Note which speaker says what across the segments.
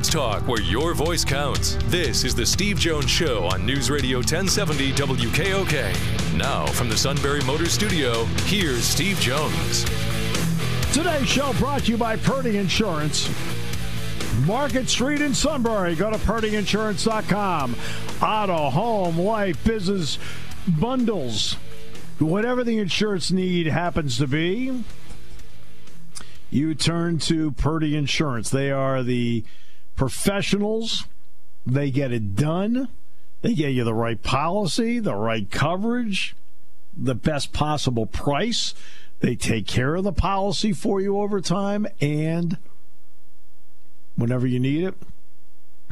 Speaker 1: Sports talk where your voice counts. This is the Steve Jones Show on News Radio 1070 WKOK. Now from the Sunbury Motor Studio, here's Steve Jones.
Speaker 2: Today's show brought to you by Purdy Insurance. Market Street in Sunbury. Go to purdyinsurance.com. Auto, home, life, business bundles. Whatever the insurance need happens to be, you turn to Purdy Insurance. They are the professionals. They get it done. They get you the right policy, the right coverage, the best possible price. They take care of the policy for you over time, and whenever you need it,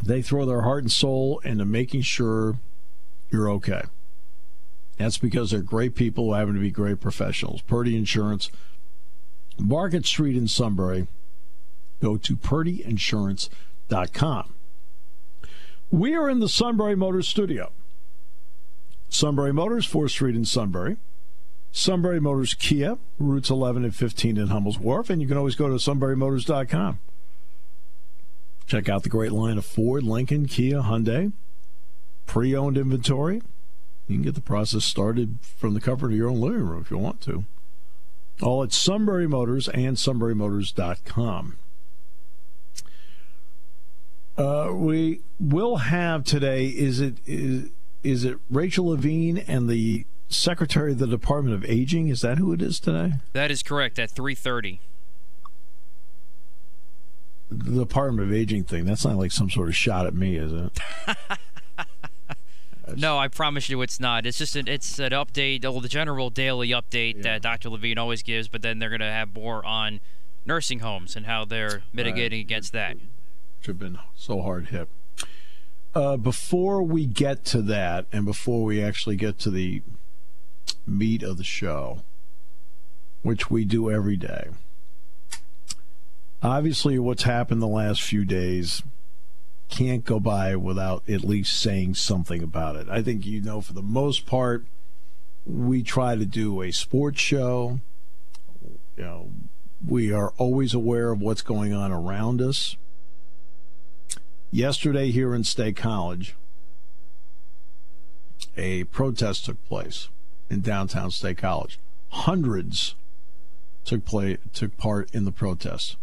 Speaker 2: they throw their heart and soul into making sure you're okay. That's because they're great people who happen to be great professionals. Purdy Insurance, Market Street in Sunbury. Go to We are in the Sunbury Motors studio. Sunbury Motors, 4th Street in Sunbury. Sunbury Motors Kia, routes 11 and 15 in Hummel's Wharf, and you can always go to sunburymotors.com. Check out the great line of Ford, Lincoln, Kia, Hyundai, pre owned inventory. You can get the process started from the comfort of your own living room if you want to. All at Sunbury Motors and sunburymotors.com. Uh, we will have today, is it is, is it Rachel Levine and the Secretary of the Department of Aging? Is that who it is today?
Speaker 3: That is correct. At three thirty.
Speaker 2: The Department of Aging thing. That's not like some sort of shot at me, is it?
Speaker 3: No, I promise you, it's not. It's just an it's an update, well, the general daily update
Speaker 2: Yeah.
Speaker 3: that Dr. Levine always gives, but then they're going to have more on nursing homes and how they're mitigating against that.
Speaker 2: Which have been so hard hit. Uh, before we get to that, and before we actually get to the meat of the show, which we do every day, obviously, what's happened the last few days can't go by without at least saying something about it. I think you know, for the most part, we try to do a sports show. You know, we are always aware of what's going on around us yesterday here in State College, a protest took place in downtown State College. Hundreds took play took part in the protest.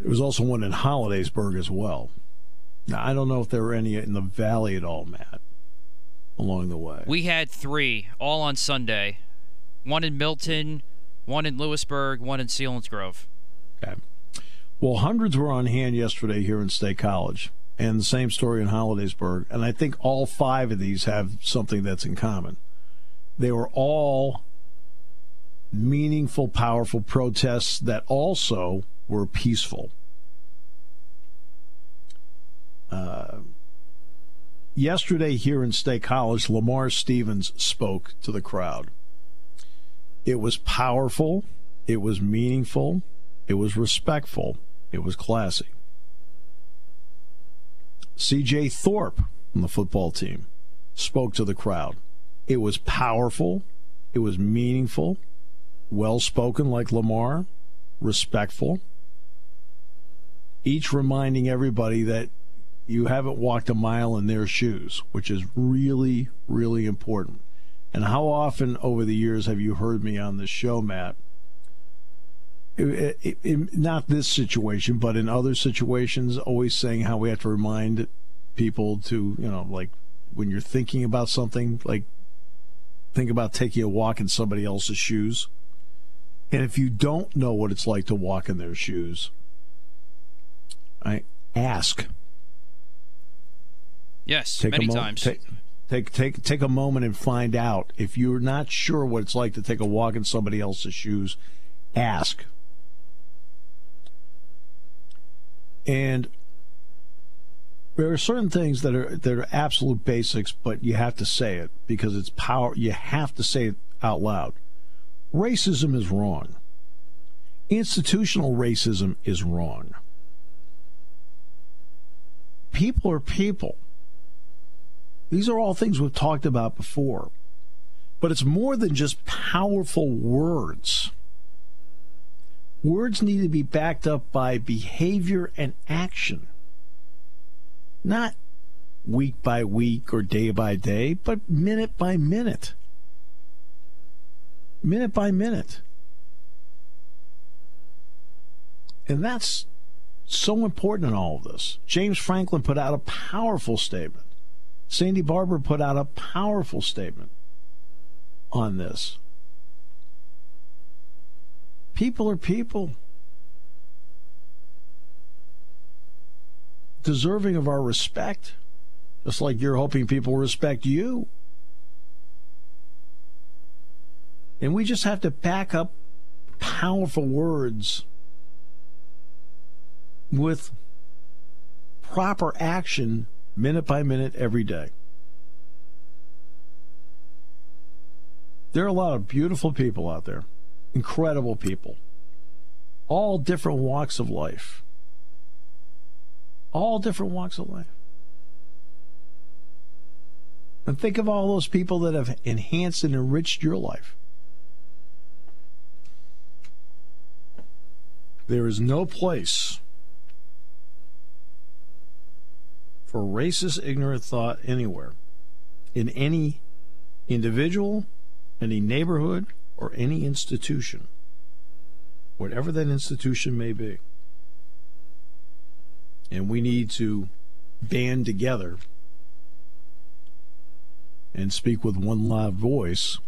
Speaker 2: There was also one in Hollidaysburg as well. Now I don't know if there were any in the valley at all, Matt, along the way.
Speaker 3: We had three, all on Sunday. One in Milton, one in Lewisburg, one in Selinsgrove.
Speaker 2: Okay. Well, hundreds were on hand yesterday here in State College, and the same story in Hollidaysburg. And I think all five of these have something that's in common. They were all meaningful, powerful protests that also were peaceful. Uh, yesterday here in State College, Lamar Stevens spoke to the crowd. It was powerful, it was meaningful, it was respectful, it was classy. CJ Thorpe from the football team spoke to the crowd. It was powerful, it was meaningful, well spoken like Lamar, respectful. Each reminding everybody that you haven't walked a mile in their shoes, which is really, really important. And how often over the years have you heard me on this show, Matt? It- it- it- not this situation, but in other situations, always saying how we have to remind people to, you know, like when you're thinking about something, like think about taking a walk in somebody else's shoes. And if you don't know what it's like to walk in their shoes, I ask.
Speaker 3: Yes,
Speaker 2: Take
Speaker 3: many
Speaker 2: moment,
Speaker 3: times.
Speaker 2: Take, take take take a moment and find out. If you're not sure what it's like to take a walk in somebody else's shoes, ask. And there are certain things that are that are absolute basics, but you have to say it because it's power. You have to say it out loud. Racism is wrong. Institutional racism is wrong. People are people. These are all things we've talked about before. But it's more than just powerful words. Words need to be backed up by behavior and action, not week by week or day by day, but minute by minute. Minute by minute. And that's so important in all of this. James Franklin put out a powerful statement. Sandy Barbour put out a powerful statement on this. People are people. Deserving of our respect, just like you're hoping people respect you. And we just have to back up powerful words with proper action minute by minute every day. There are a lot of beautiful people out there, incredible people, all different walks of life. All different walks of life. And think of all those people that have enhanced and enriched your life. There is no place for racist, ignorant thought anywhere, in any individual, any neighborhood, or any institution, whatever that institution may be. And we need to band together and speak with one loud voice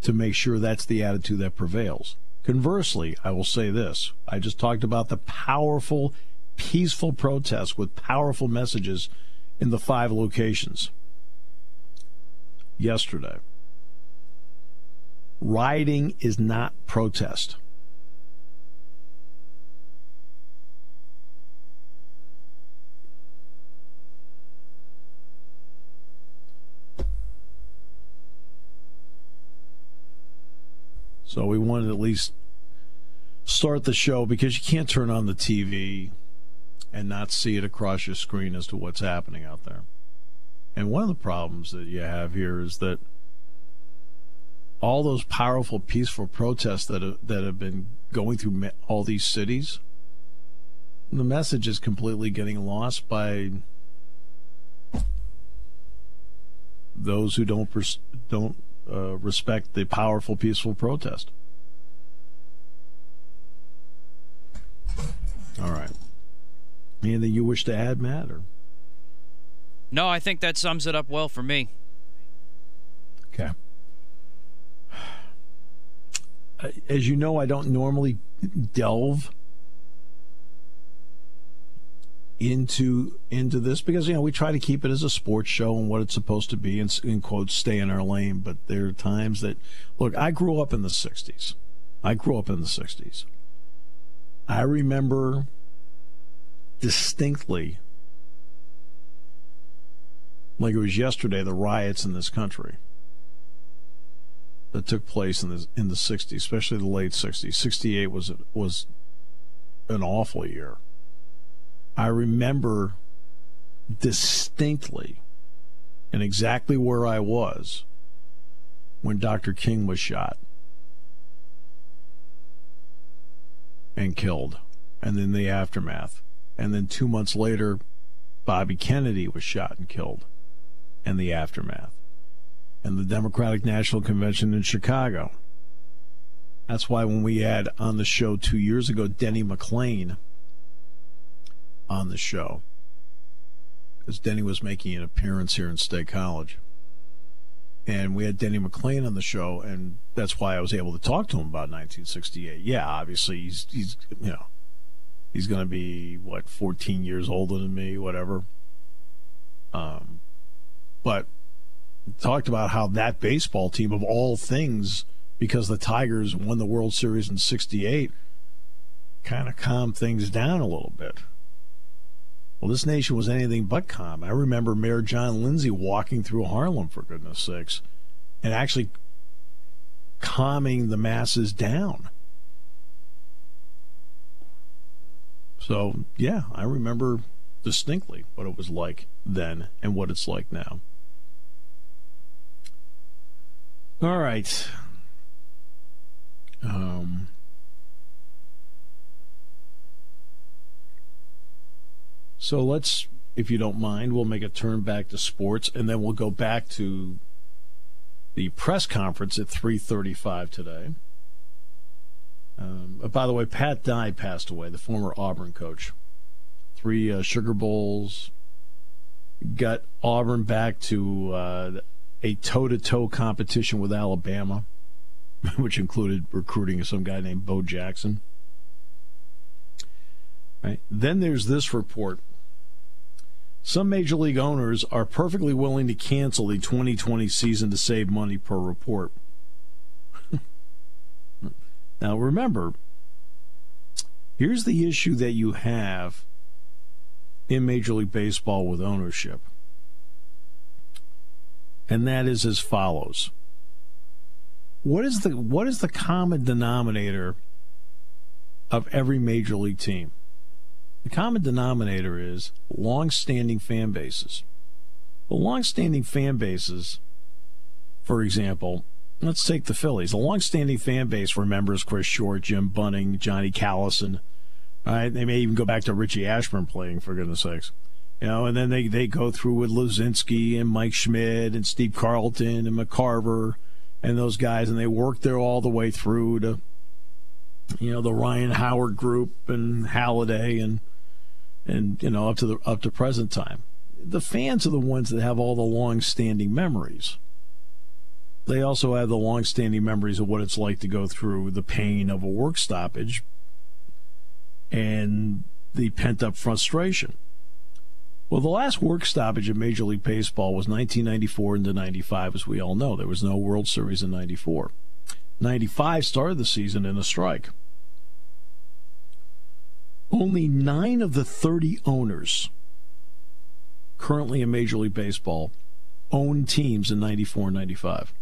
Speaker 2: to make sure that's the attitude that prevails. Conversely, I will say this I just talked about the powerful peaceful protests with powerful messages in the five locations yesterday. Rioting is not protest. So we wanted at least start the show because you can't turn on the TV and not see it across your screen as to what's happening out there. And one of the problems that you have here is that all those powerful, peaceful protests that have, that have been going through all these cities, the message is completely getting lost by those who don't pers- don't uh, respect the powerful, peaceful protest. All right. Anything you wish to add, Matt? Or?
Speaker 3: No, I think that sums it up well for me.
Speaker 2: Okay. As you know, I don't normally delve into into this because you know we try to keep it as a sports show and what it's supposed to be and in quotes stay in our lane. But there are times that look i grew up in the 60s i grew up in the 60s i remember distinctly, like it was yesterday, the riots in this country that took place in the in the 60s, especially the late 60s. 68 was was an awful year. I remember distinctly and exactly where I was when Dr. King was shot and killed, and then the aftermath. And then two months later, Bobby Kennedy was shot and killed, and the aftermath. And the Democratic National Convention in Chicago. That's why when we had on the show two years ago Denny McLain on the show, because Denny was making an appearance here in State College. And we had Denny McLain on the show, and that's why I was able to talk to him about 1968. Yeah, obviously he's he's you know He's going to be what 14 years older than me, whatever. Um, but talked about how that baseball team, of all things, because the Tigers won the World Series in '68, kind of calmed things down a little bit. Well, this nation was anything but calm. I remember Mayor John Lindsay walking through Harlem, for goodness sakes, and actually calming the masses down. So, yeah, I remember distinctly what it was like then and what it's like now. All right. Um, so let's, if you don't mind, we'll make a turn back to sports, and then we'll go back to the press conference at 3:35 today. Um, by the way, Pat Dye passed away, the former Auburn coach. Three uh, Sugar Bowls, got Auburn back to uh, a toe-to-toe competition with Alabama, which included recruiting some guy named Bo Jackson. Right. Then there's this report. Some major league owners are perfectly willing to cancel the 2020 season to save money per report. now remember, here's the issue that you have in Major League Baseball with ownership and that is as follows. What is the what is the common denominator of every major league team? The common denominator is long-standing fan bases. The long-standing fan bases, for example, let's take the Phillies. The long-standing fan base remembers Chris Short, Jim Bunning, Johnny Callison. All right, they may even go back to Richie Ashburn playing, for goodness sakes. You know, and then they, they go through with Luzinski and Mike Schmidt and Steve Carlton and McCarver and those guys, and they work there all the way through to, you know, the Ryan Howard group and Halladay and and you know up to the up to present time. The fans are the ones that have all the long-standing memories. They also have the long-standing memories of what it's like to go through the pain of a work stoppage and the pent-up frustration. Well, the last work stoppage in Major League Baseball was 1994 into 95, as we all know. There was no World Series in 94. 95 started the season in a strike. Only nine of the 30 owners currently in Major League Baseball own teams in 94 and 95.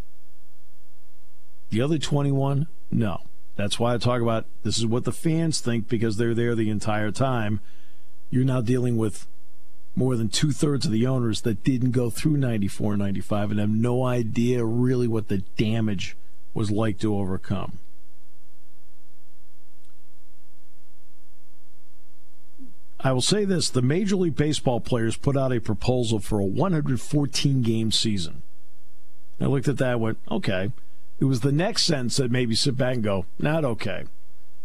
Speaker 2: The other 21, no. That's why I talk about this is what the fans think because they're there the entire time. You're now dealing with more than two thirds of the owners that didn't go through 94 and 95 and have no idea really what the damage was like to overcome. I will say this the Major League Baseball players put out a proposal for a 114 game season. I looked at that and went, okay. It was the next sentence that made me sit back and go, not okay.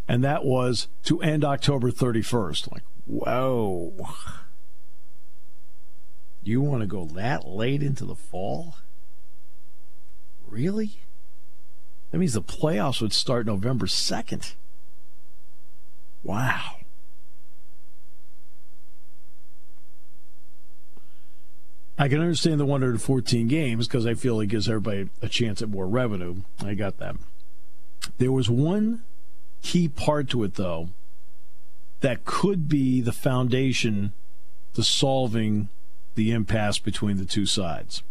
Speaker 2: And that was to end October 31st. Like, whoa. You want to go that late into the fall? Really? That means the playoffs would start November 2nd. Wow. I can understand the 114 games because I feel it gives everybody a chance at more revenue. I got that. There was one key part to it, though, that could be the foundation to solving the impasse between the two sides.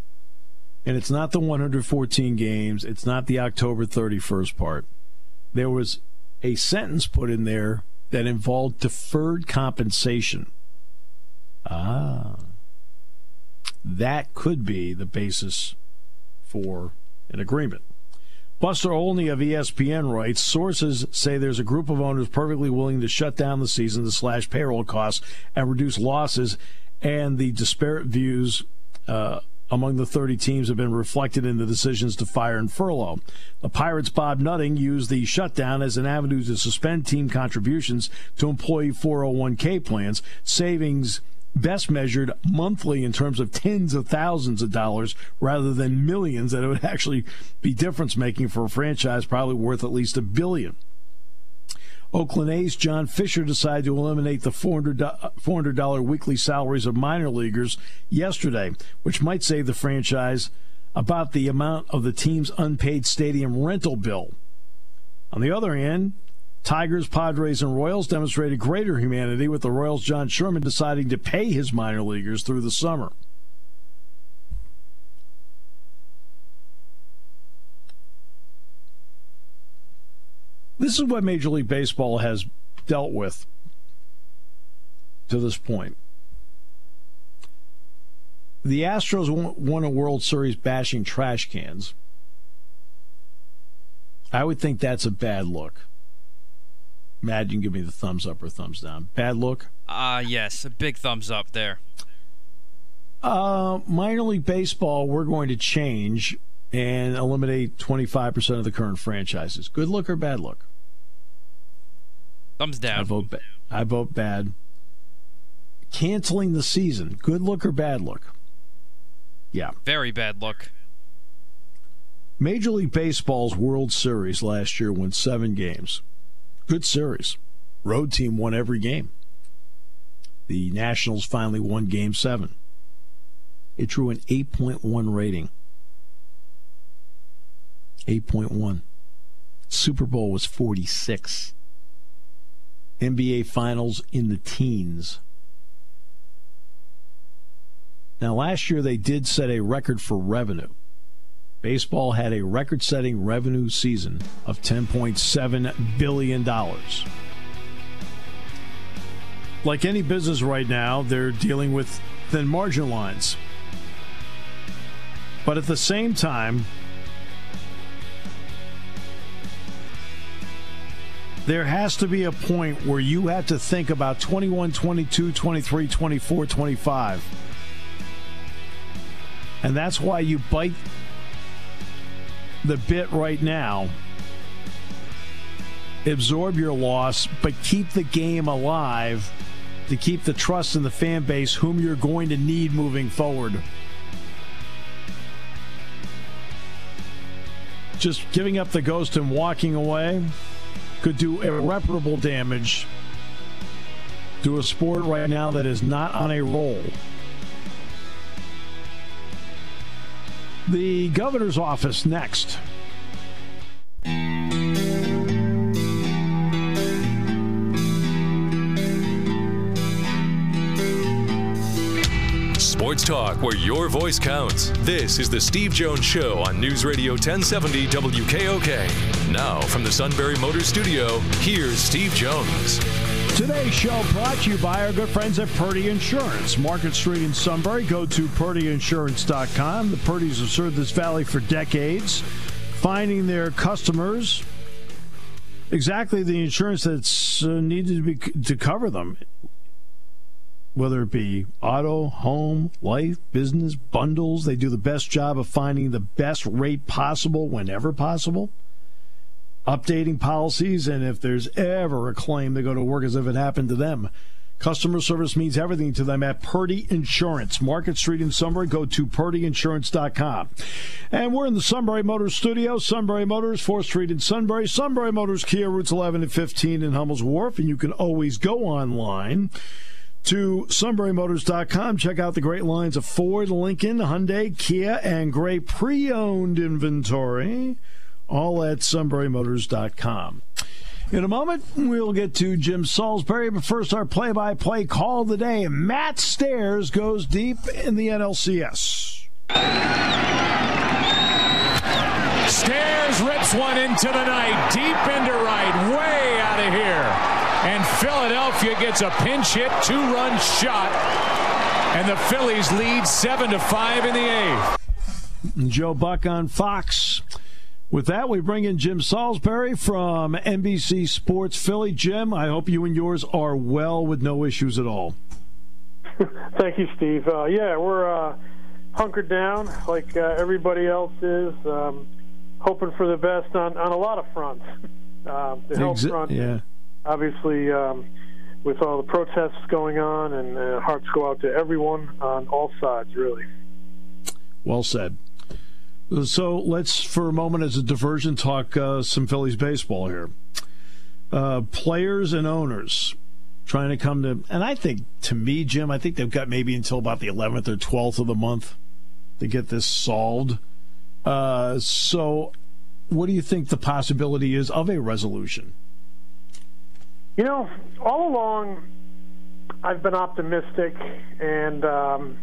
Speaker 2: And it's not the 114 games, it's not the October 31st part. There was a sentence put in there that involved deferred compensation. Ah. That could be the basis for an agreement. Buster Olney of ESPN writes Sources say there's a group of owners perfectly willing to shut down the season to slash payroll costs and reduce losses and the disparate views uh, among the 30 teams have been reflected in the decisions to fire and furlough. The Pirates' Bob Nutting used the shutdown as an avenue to suspend team contributions to employee 401k plans, savings best measured monthly in terms of tens of thousands of dollars rather than millions that it would actually be difference making for a franchise probably worth at least a billion. Oakland A's John Fisher decided to eliminate the $400, weekly salaries of minor leaguers yesterday, which might save the franchise about the amount of the team's unpaid stadium rental bill. On the other hand, Tigers, Padres, and Royals demonstrated greater humanity with the Royals' John Sherman deciding to pay his minor leaguers through the summer. This is what Major League Baseball has dealt with to this point. The Astros won a World Series bashing trash cans. I would think that's a bad look. Matt, you can give me the thumbs up or thumbs down. Bad look?
Speaker 3: Uh, yes, a big thumbs up there.
Speaker 2: Uh, minor league baseball, we're going to change and eliminate 25% of the current franchises. Good look or bad look?
Speaker 3: Thumbs down.
Speaker 2: I vote, ba- I vote bad. Canceling the season. Good look or bad look? Yeah.
Speaker 3: Very bad look.
Speaker 2: Major League Baseball's World Series last year went seven games. Good series. Road team won every game. The Nationals finally won game seven. It drew an 8.1 rating. 8.1. Super Bowl was 46. NBA Finals in the teens. Now, last year they did set a record for revenue. Baseball had a record setting revenue season of $10.7 billion. Like any business right now, they're dealing with thin margin lines. But at the same time, there has to be a point where you have to think about 21, 22, 23, 24, 25. And that's why you bite the bit right now. Absorb your loss, but keep the game alive to keep the trust in the fan base, whom you're going to need moving forward. Just giving up the ghost and walking away could do irreparable damage to a sport right now that is not on a roll. The governor's office next.
Speaker 1: Sports talk where your voice counts. This is the Steve Jones Show on News Radio 1070 WKOK. Now, from the Sunbury Motor Studio, here's Steve Jones.
Speaker 2: Today's show brought to you by our good friends at Purdy Insurance. Market Street in Sunbury. Go to purdyinsurance.com. The Purdys have served this valley for decades, finding their customers exactly the insurance that's uh, needed to be to cover them whether it be auto, home, life, business, bundles. They do the best job of finding the best rate possible whenever possible. Updating policies, and if there's ever a claim, they go to work as if it happened to them. Customer service means everything to them at Purdy Insurance. Market Street in Sunbury. Go to purdyinsurance.com. And we're in the Sunbury Motors studio. Sunbury Motors, 4th Street in Sunbury. Sunbury Motors, Kia, routes 11 and 15 in Hummel's Wharf. And you can always go online to sunburymotors.com. Check out the great lines of Ford, Lincoln, Hyundai, Kia, and great pre owned inventory, all at sunburymotors.com. In a moment, we'll get to Jim Salisbury, but first, our play by play call of the day. Matt Stairs goes deep in the NLCS.
Speaker 4: Stairs rips one into the night, deep into right, way out of here. And Philadelphia gets a pinch hit, two run shot. And the Phillies lead 7 to 5 in the eighth.
Speaker 2: Joe Buck on Fox. With that, we bring in Jim Salisbury from NBC Sports Philly. Jim, I hope you and yours are well with no issues at all.
Speaker 5: Thank you, Steve. Uh, yeah, we're uh, hunkered down like uh, everybody else is, um, hoping for the best on, on a lot of fronts. Uh, the health Exa- front,
Speaker 2: yeah
Speaker 5: obviously, um, with all the protests going on, and uh, hearts go out to everyone on all sides, really.
Speaker 2: Well said. So let's, for a moment, as a diversion, talk uh, some Phillies baseball here. Uh, players and owners trying to come to, and I think, to me, Jim, I think they've got maybe until about the 11th or 12th of the month to get this solved. Uh, so, what do you think the possibility is of a resolution?
Speaker 5: You know, all along, I've been optimistic, and um,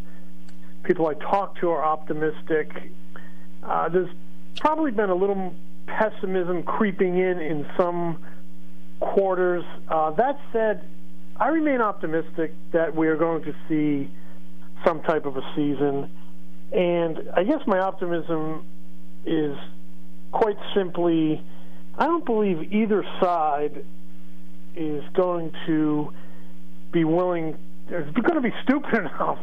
Speaker 5: people I talk to are optimistic. Uh, there's probably been a little pessimism creeping in in some quarters. Uh, that said, I remain optimistic that we are going to see some type of a season. And I guess my optimism is quite simply I don't believe either side is going to be willing, is going to be stupid enough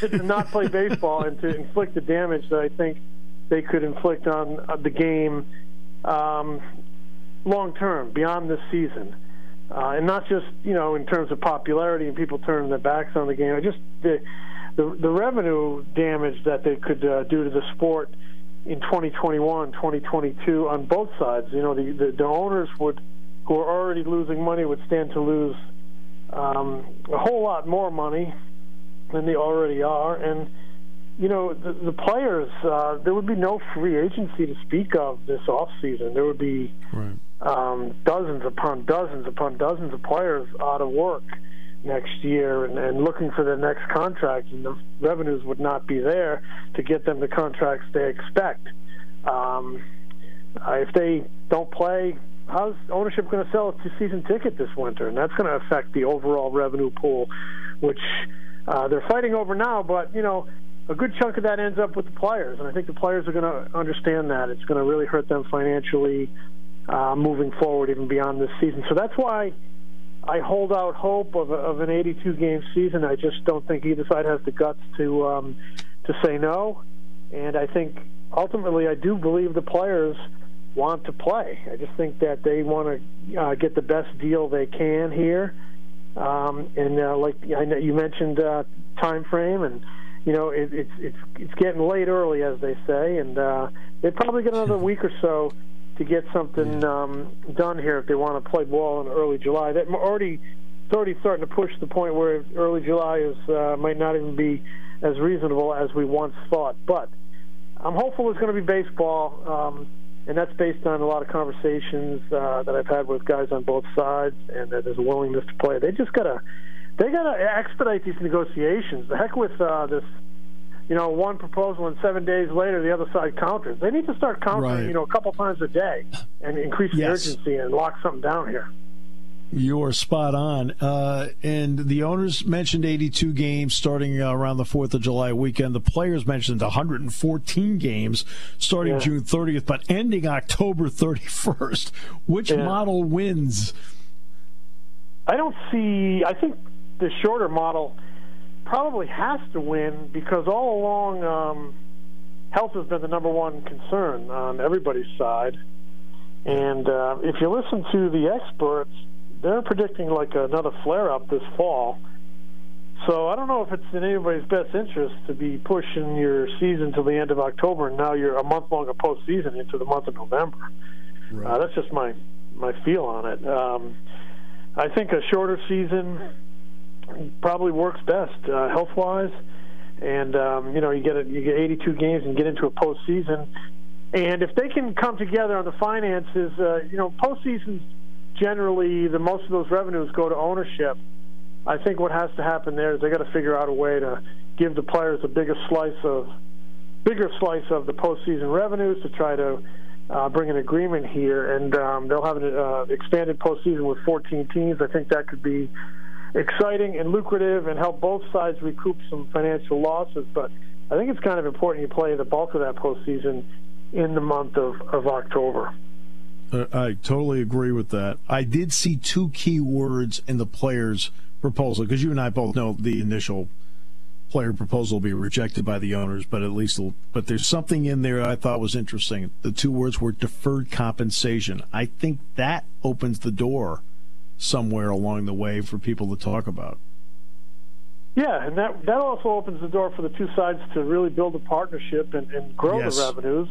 Speaker 5: to not play baseball and to inflict the damage that I think they could inflict on the game um, long term, beyond this season. Uh, and not just you know in terms of popularity and people turning their backs on the game. I Just the the, the revenue damage that they could uh, do to the sport in 2021, 2022 on both sides. You know, the, the, the owners would, who are already losing money, would stand to lose um, a whole lot more money than they already are. And, you know, the, the players, uh, there would be no free agency to speak of this off season. There would be right. um, dozens upon dozens upon dozens of players out of work next year and, and looking for their next contract, and the revenues would not be there to get them the contracts they expect. Um, uh, if they don't play, how's ownership going to sell a season ticket this winter? And that's going to affect the overall revenue pool, which uh, they're fighting over now. But you know, a good chunk of that ends up with the players, and I think the players are going to understand that it's going to really hurt them financially uh, moving forward, even beyond this season. So that's why I hold out hope of, of an 82 game season. I just don't think either side has the guts to um, to say no, and I think ultimately I do believe the players want to play. I just think that they want to uh, get the best deal they can here. Um, and uh, like I know you mentioned uh, time frame, and you know it, it's it's it's getting late early, as they say, and uh, they probably get another week or so to get something um, done here if they want to play ball in early July. That already it's already starting to push the point where early July is uh, might not even be as reasonable as we once thought. But I'm hopeful it's going to be baseball, um, and that's based on a lot of conversations uh, that I've had with guys on both sides, and that there's a willingness to play. They just gotta they gotta expedite these negotiations. The heck with uh, this you know, one proposal and seven days later the other side counters. They need to start countering, right. you know, a couple times a day and increase the yes. urgency and lock something down here.
Speaker 2: You're spot on. Uh, and the owners mentioned 82 games starting uh, around the 4th of July weekend. The players mentioned 114 games starting yeah. June 30th, but ending October 31st. Which yeah. model wins?
Speaker 5: I don't see. I think the shorter model probably has to win because all along um, health has been the number one concern on everybody's side. And uh, if you listen to the experts, they're predicting like another flare up this fall. So I don't know if it's in anybody's best interest to be pushing your season to the end of October, and now you're a month longer postseason into the month of November. Right. Uh, that's just my my feel on it. Um, I think a shorter season probably works best uh, health wise. And um, you know, you get a, you get 82 games and get into a postseason. And if they can come together on the finances, uh, you know, postseasons generally the most of those revenues go to ownership. I think what has to happen there is they got to figure out a way to give the players a bigger slice of bigger slice of the postseason revenues to try to uh, bring an agreement here, and um, they'll have an uh, expanded postseason with 14 teams. I think that could be exciting and lucrative and help both sides recoup some financial losses. But I think it's kind of important you play the bulk of that postseason in the month of, of October.
Speaker 2: Uh, I totally agree with that. I did see two key words in the players' proposal because you and I both know the initial player proposal will be rejected by the owners, but at least, but there's something in there I thought was interesting. The two words were deferred compensation. I think that opens the door somewhere along the way for people to talk about.
Speaker 5: Yeah, and that that also opens the door for the two sides to really build a partnership and, and grow yes. the revenues.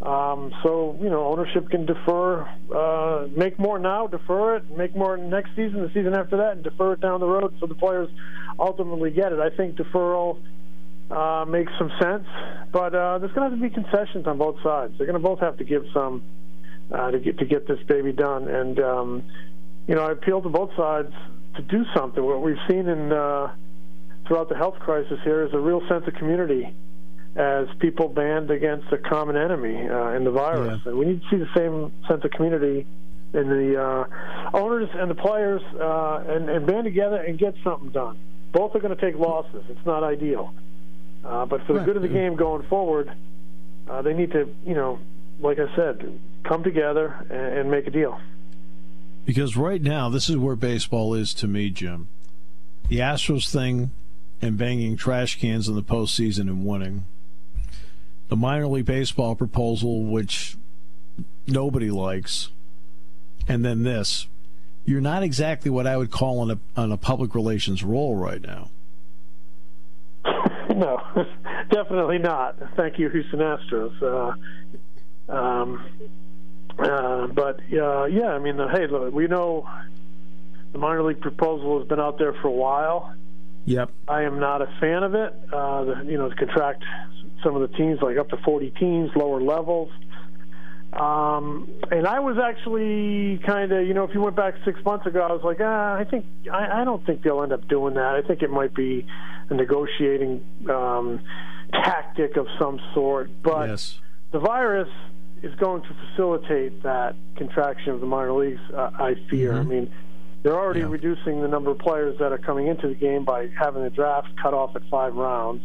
Speaker 5: Um, so you know, ownership can defer, uh, make more now, defer it, make more next season, the season after that, and defer it down the road, so the players ultimately get it. I think deferral uh, makes some sense, but uh, there's going to have to be concessions on both sides. They're going to both have to give some uh, to get to get this baby done, and um, you know, I appeal to both sides to do something. What we've seen in uh, throughout the health crisis here is a real sense of community as people band against a common enemy uh, in the virus. Yeah. And we need to see the same sense of community in the uh, owners and the players uh, and, and band together and get something done. Both are going to take losses. It's not ideal. Uh, but for the good of the game going forward, uh, they need to, you know, like I said, come together and, and make a deal.
Speaker 2: Because right now, this is where baseball is to me, Jim. The Astros thing and banging trash cans in the postseason and winning. The minor league baseball proposal, which nobody likes, and then this. You're not exactly what I would call on a on a public relations role right now.
Speaker 5: No, definitely not. Thank you, Houston Astros. Uh, um, uh, but uh, yeah, I mean, hey, look, we know the minor league proposal has been out there for a while.
Speaker 2: Yep.
Speaker 5: I am not a fan of it. Uh, the, you know, to contract some of the teams like up to 40 teams, lower levels. Um, and I was actually kind of, you know, if you went back six months ago, I was like, ah, I think I, I don't think they'll end up doing that. I think it might be a negotiating um, tactic of some sort. But
Speaker 2: yes.
Speaker 5: the virus is going to facilitate that contraction of the minor leagues. Uh, I fear. Mm-hmm. I mean, they're already yeah. reducing the number of players that are coming into the game by having the draft cut off at five rounds.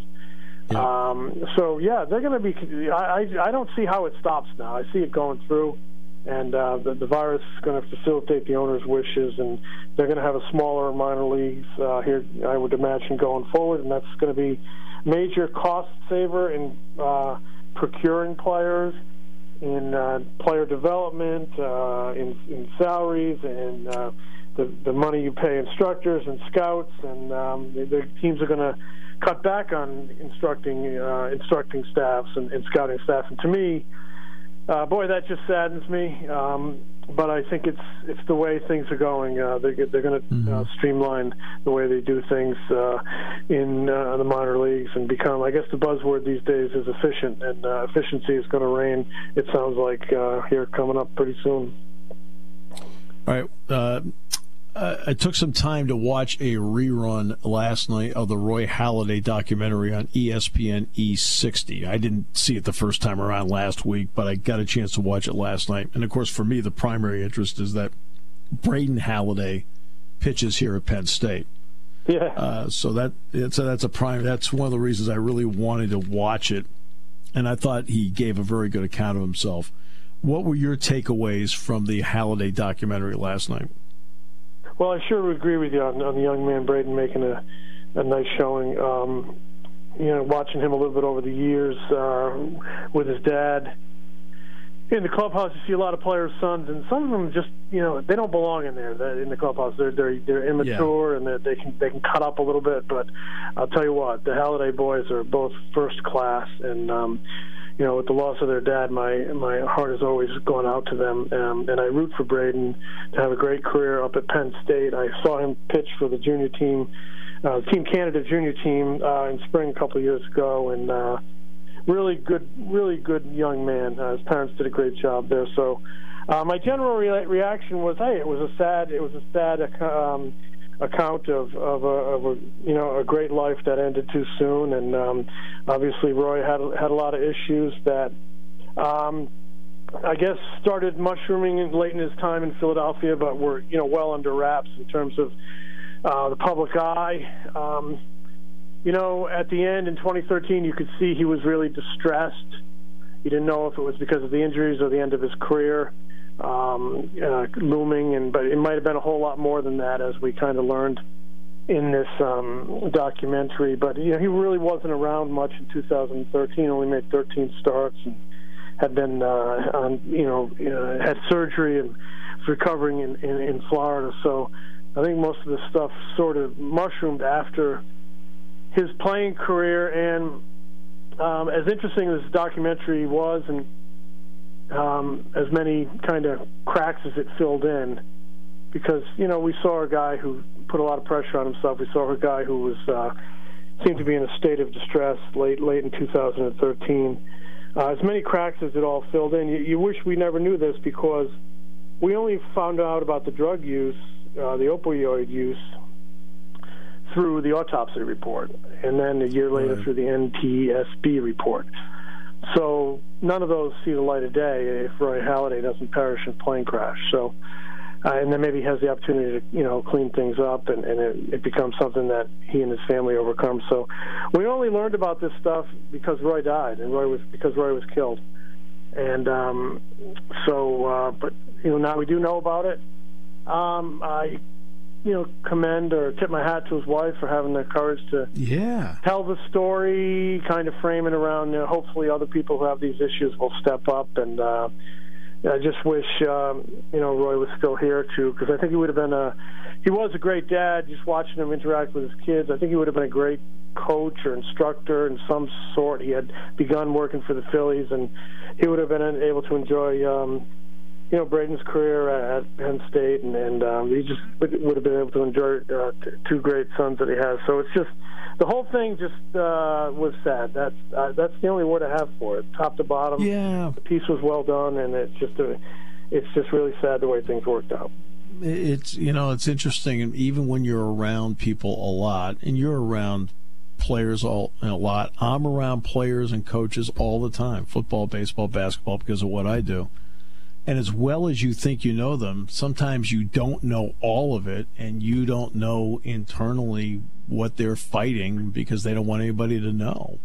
Speaker 5: Yeah. Um, so yeah, they're going to be. I, I I don't see how it stops now. I see it going through, and uh, the, the virus is going to facilitate the owners' wishes, and they're going to have a smaller minor leagues uh, here. I would imagine going forward, and that's going to be major cost saver in uh, procuring players, in uh, player development, uh, in, in salaries, and uh, the the money you pay instructors and scouts, and um, the, the teams are going to cut back on instructing uh, instructing staffs and, and, scouting staff. And to me, uh, boy, that just saddens me. Um, but I think it's it's the way things are going. Uh, they're they're going to mm-hmm. Uh, streamline the way they do things uh, in uh, the minor leagues and become. I guess the buzzword these days is efficient, and efficiency is going to reign. It sounds like here coming up pretty soon.
Speaker 2: All right uh, I took some time to watch a rerun last night of the Roy Halladay documentary on ESPN E60. I didn't see it the first time around last week, but I got a chance to watch it last night. And of course, for me, the primary interest is that Braden Halladay pitches here at Penn State.
Speaker 5: Yeah.
Speaker 2: Uh, so that it's a, that's a prime. That's one of the reasons I really wanted to watch it, and I thought he gave a very good account of himself. What were your takeaways from the Halladay documentary last night?
Speaker 5: Well, I sure would agree with you on, on the young man Braden making a, a nice showing. Um, you know, watching him a little bit over the years uh, with his dad in the clubhouse, you see a lot of players' sons, and some of them just you know they don't belong in there. They're in the clubhouse, they're they're they're immature yeah. and they're, they can they can cut up a little bit. But I'll tell you what, the Halladay boys are both first class, and um, you know, with the loss of their dad, my my heart has always gone out to them, um, and I root for Braden to have a great career up at Penn State. I saw him pitch for the junior team, uh, Team Canada junior team uh, in spring a couple of years ago, and uh, really good, really good young man. Uh, his parents did a great job there. So, uh, my general re- reaction was, hey, it was a sad, it was a sad. Um, account of of a, of a you know a great life that ended too soon, and um, obviously Roy had had a lot of issues that. Um, I guess started mushrooming late in his time in Philadelphia, but were you know well under wraps in terms of uh, the public eye. Um, you know, at the end in 2013, you could see he was really distressed. He didn't know if it was because of the injuries or the end of his career um, uh, looming, and but it might have been a whole lot more than that, as we kind of learned in this um, documentary. But you know, he really wasn't around much in 2013. Only made 13 starts and had been uh, on, you know, uh, had surgery and was recovering in, in, in Florida. So I think most of the stuff sort of mushroomed after his playing career. And um, as interesting as this documentary was, and um, as many kind of cracks as it filled in, because you know we saw a guy who put a lot of pressure on himself. We saw a guy who was uh, seemed to be in a state of distress late late in 2013. Uh, as many cracks as it all filled in, you, you wish we never knew this because we only found out about the drug use, uh, the opioid use, through the autopsy report, and then a year later
Speaker 2: Right.
Speaker 5: through the NTSB report. So none of those see the light of day if Roy Halladay doesn't perish in plane crash. So, uh, and then maybe he has the opportunity to you know clean things up, and, and it, it becomes something that he and his family overcome. So, we only learned about this stuff because Roy died, and Roy was because Roy was killed. And um, so, uh, but you know, now we do know about it. Um, I, you know, commend or tip my hat to his wife for having the courage to
Speaker 2: Yeah.
Speaker 5: tell the story, kind of frame it around. You know, hopefully, other people who have these issues will step up. And uh, I just wish um, you know Roy was still here too, because I think he would have been a. He was a great dad. Just watching him interact with his kids, I think he would have been a great coach or instructor in some sort. He had begun working for the Phillies, and he would have been able to enjoy. Um, you know Braden's career at Penn State, and, and um, he just would, would have been able to enjoy uh, t- two great sons that he has. So it's just the whole thing just uh, was sad. That's uh, that's the only word I have for it, top to bottom.
Speaker 2: Yeah.
Speaker 5: The piece was well done, and it's just a, it's just really sad the way things worked out.
Speaker 2: It's you know it's interesting, and even when you're around people a lot, and you're around players all a lot. I'm around players and coaches all the time, football, baseball, basketball, because of what I do. And as well as you think you know them, sometimes you don't know all of it, and you don't know internally what they're fighting because they don't want anybody to know.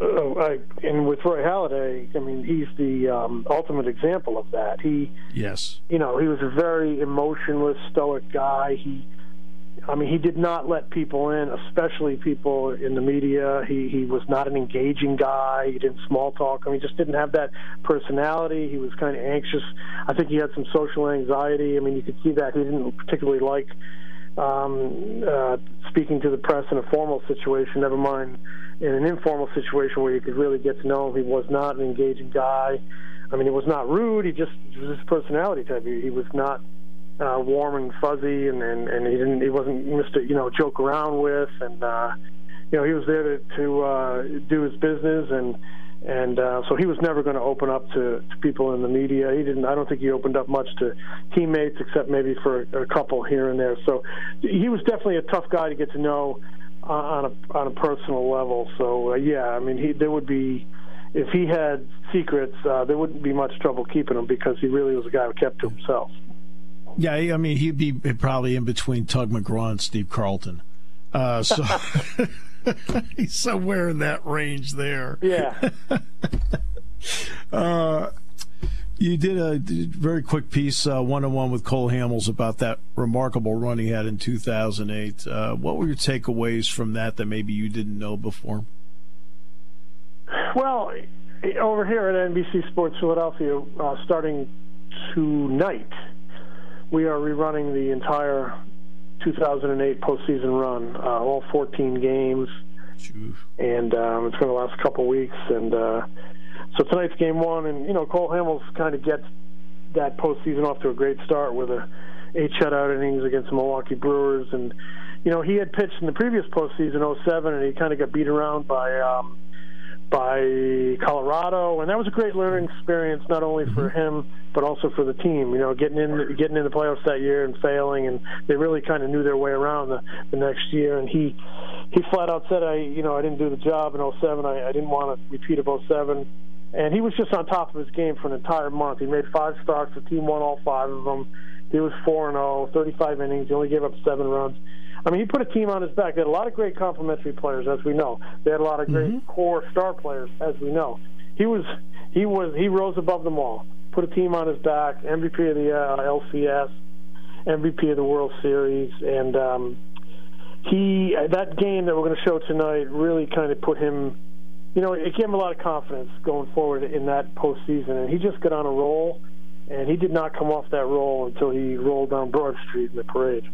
Speaker 5: Uh, I, and with Roy Halladay, I mean, he's the um, ultimate example of that. He
Speaker 2: Yes.
Speaker 5: you know, he was a very emotionless, stoic guy. He, I mean, he did not let people in, especially people in the media. He he was not an engaging guy. He didn't small talk. I mean, he just didn't have that personality. He was kind of anxious. I think he had some social anxiety. I mean, you could see that he didn't particularly like um, uh, speaking to the press in a formal situation. Never mind in an informal situation where you could really get to know him. He was not an engaging guy. I mean, he was not rude. He just was his personality type. He, he was not uh, warm and fuzzy, and, and and he didn't. He wasn't Mister, you know, joke around with, and uh, you know, he was there to to uh, do his business, and and uh, so he was never going to open up to, to people in the media. He didn't. I don't think he opened up much to teammates, except maybe for a, a couple here and there. So he was definitely a tough guy to get to know uh, on a on a personal level. So uh, yeah, I mean, he there would be if he had secrets, uh, there wouldn't be much trouble keeping him because he really was a guy who kept to himself.
Speaker 2: Yeah, I mean, he'd be probably in between Tug McGraw and Steve Carlton. Uh, so he's somewhere in that range there.
Speaker 5: Yeah.
Speaker 2: Uh, you did a very quick piece, one on one with Cole Hamels, about that remarkable run he had in 2008. Uh, what were your takeaways from that that maybe you didn't know before?
Speaker 5: Well, over here at NBC Sports Philadelphia, uh, starting tonight, we are rerunning the entire 2008 postseason run, uh, all 14 games, and um, it's been the last couple weeks. And uh, so tonight's game one, and you know Cole Hamels kind of gets that postseason off to a great start with a eight shutout innings against the Milwaukee Brewers, and you know he had pitched in the previous postseason 07, and he kind of got beat around by. Um, by Colorado, and that was a great learning experience not only for mm-hmm. him but also for the team. You know, getting in getting in the playoffs that year and failing, and they really kind of knew their way around the, the next year. And he he flat out said, "I you know I didn't do the job in 07. I, I didn't want to repeat of 07." And he was just on top of his game for an entire month. He made five starts. The team won all five of them. He was 4 0, 35 innings. He only gave up seven runs. I mean, he put a team on his back. They had a lot of great complementary players, as we know. They had a lot of great mm-hmm. core star players, as we know. He was he was he rose above them all. Put a team on his back. MVP of the uh, LCS, MVP of the World Series, and um, he that game that we're going to show tonight really kind of put him. You know, it gave him a lot of confidence going forward in that postseason, and he just got on a roll. And he did not come off that roll until he rolled down Broad Street in the parade.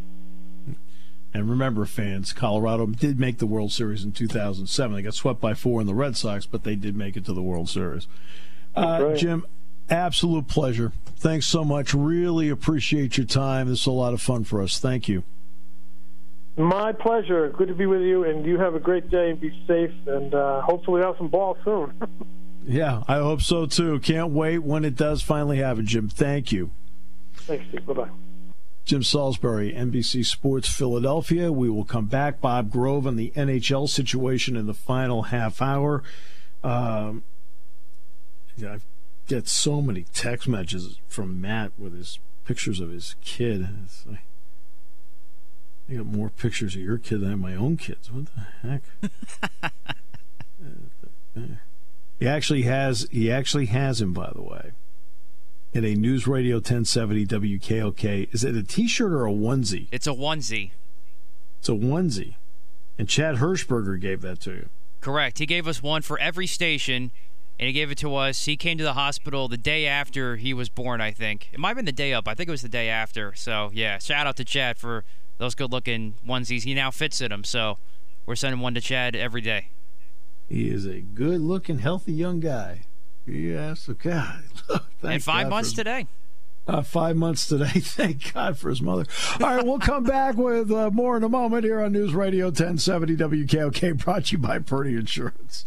Speaker 2: And remember, fans, Colorado did make the World Series in 2007. They got swept by four in the Red Sox, but they did make it to the World Series. Uh,
Speaker 5: right.
Speaker 2: Jim, absolute pleasure. Thanks so much. Really appreciate your time. This is a lot of fun for us. Thank you.
Speaker 5: My pleasure. Good to be with you, and you have a great day and be safe, and uh, hopefully have some ball soon.
Speaker 2: yeah, I hope so too. Can't wait when it does finally happen, Jim. Thank you.
Speaker 5: Thanks, Steve. Bye bye.
Speaker 2: Jim Salisbury, NBC Sports Philadelphia. We will come back. Bob Grove on the NHL situation in the final half hour. Um, I get so many text messages from Matt with his pictures of his kid. Like, I got more pictures of your kid than my own kids. What the heck? he actually has. He actually has him, by the way in a News Radio 1070 WKOK. Is it a T-shirt or a onesie?
Speaker 3: It's a onesie.
Speaker 2: It's a onesie, and Chad Hirschberger gave that to you.
Speaker 3: Correct. He gave us one for every station, and he gave it to us. He came to the hospital the day after he was born. I think it might have been the day up. I think it was the day after. So yeah, shout out to Chad for those good-looking onesies. He now fits in them, so we're sending one to Chad every day.
Speaker 2: He is a good-looking, healthy young guy. Yes, God.
Speaker 3: and five
Speaker 2: God
Speaker 3: months today.
Speaker 2: Uh, five months today. Thank God for his mother. All right, we'll come back with uh, more in a moment here on News Radio 1070 WKOK, brought to you by Purdy Insurance.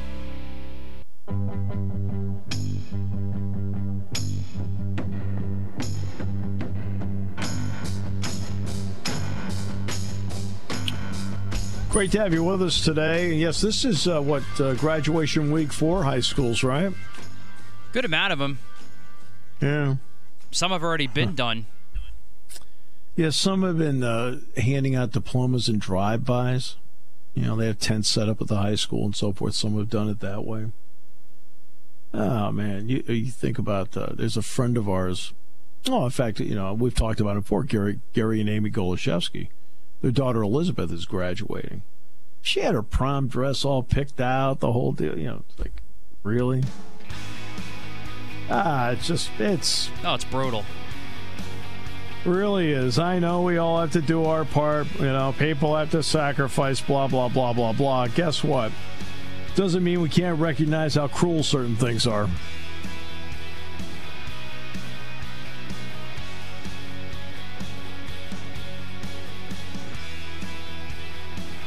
Speaker 2: Great to have you with us today. Yes, this is uh, what uh, graduation week for high schools, right?
Speaker 3: Good amount of them.
Speaker 2: Yeah.
Speaker 3: Some have already been huh. done.
Speaker 2: Yeah, some have been uh, handing out diplomas and drive-bys. You know, they have tents set up at the high school and so forth. Some have done it that way. Oh man, you you think about uh, there's a friend of ours. Oh, in fact, you know we've talked about it before. Gary Gary and Amy Goloszewski their daughter Elizabeth is graduating. She had her prom dress all picked out, the whole deal. You know, it's like, really? Ah, it's just, it's.
Speaker 3: No, it's brutal.
Speaker 2: Really is. I know we all have to do our part. You know, people have to sacrifice, blah, blah, blah, blah, blah. Guess what? Doesn't mean we can't recognize how cruel certain things are.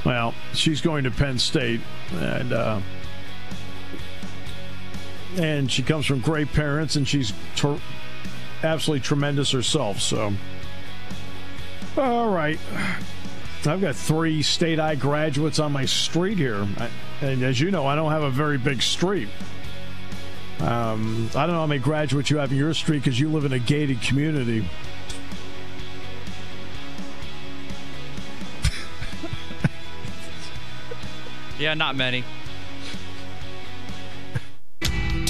Speaker 2: Well, she's going to Penn State, and uh, and she comes from great parents, and she's ter- absolutely tremendous herself. So, all right, I've got three state I graduates on my street here, I, and as you know, I don't have a very big street. Um, I don't know how many graduates you have in your street because you live in a gated community.
Speaker 3: Yeah, not many.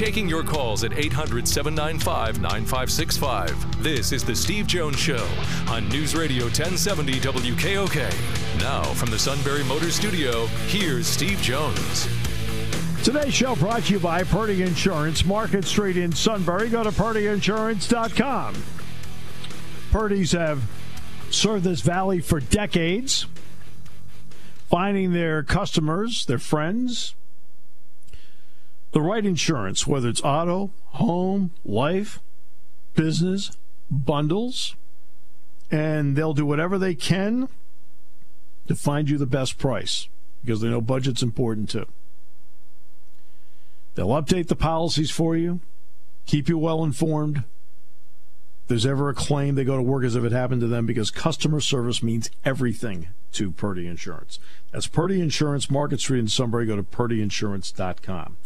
Speaker 1: Taking your calls at 800 795 9565. This is The Steve Jones Show on News Radio 1070 WKOK. Now, from the Sunbury Motor Studio, here's Steve Jones.
Speaker 2: Today's show brought to you by Purdy Insurance, Market Street in Sunbury. Go to purdyinsurance.com. Purdy's have served this valley for decades finding their customers, their friends, the right insurance, whether it's auto, home, life, business, bundles, and they'll do whatever they can to find you the best price because they know budget's important too. They'll update the policies for you, keep you well informed, If there's ever a claim, they go to work as if it happened to them because customer service means everything to Purdy Insurance. That's Purdy Insurance, Market Street in Sunbury. Go to purdyinsurance.com.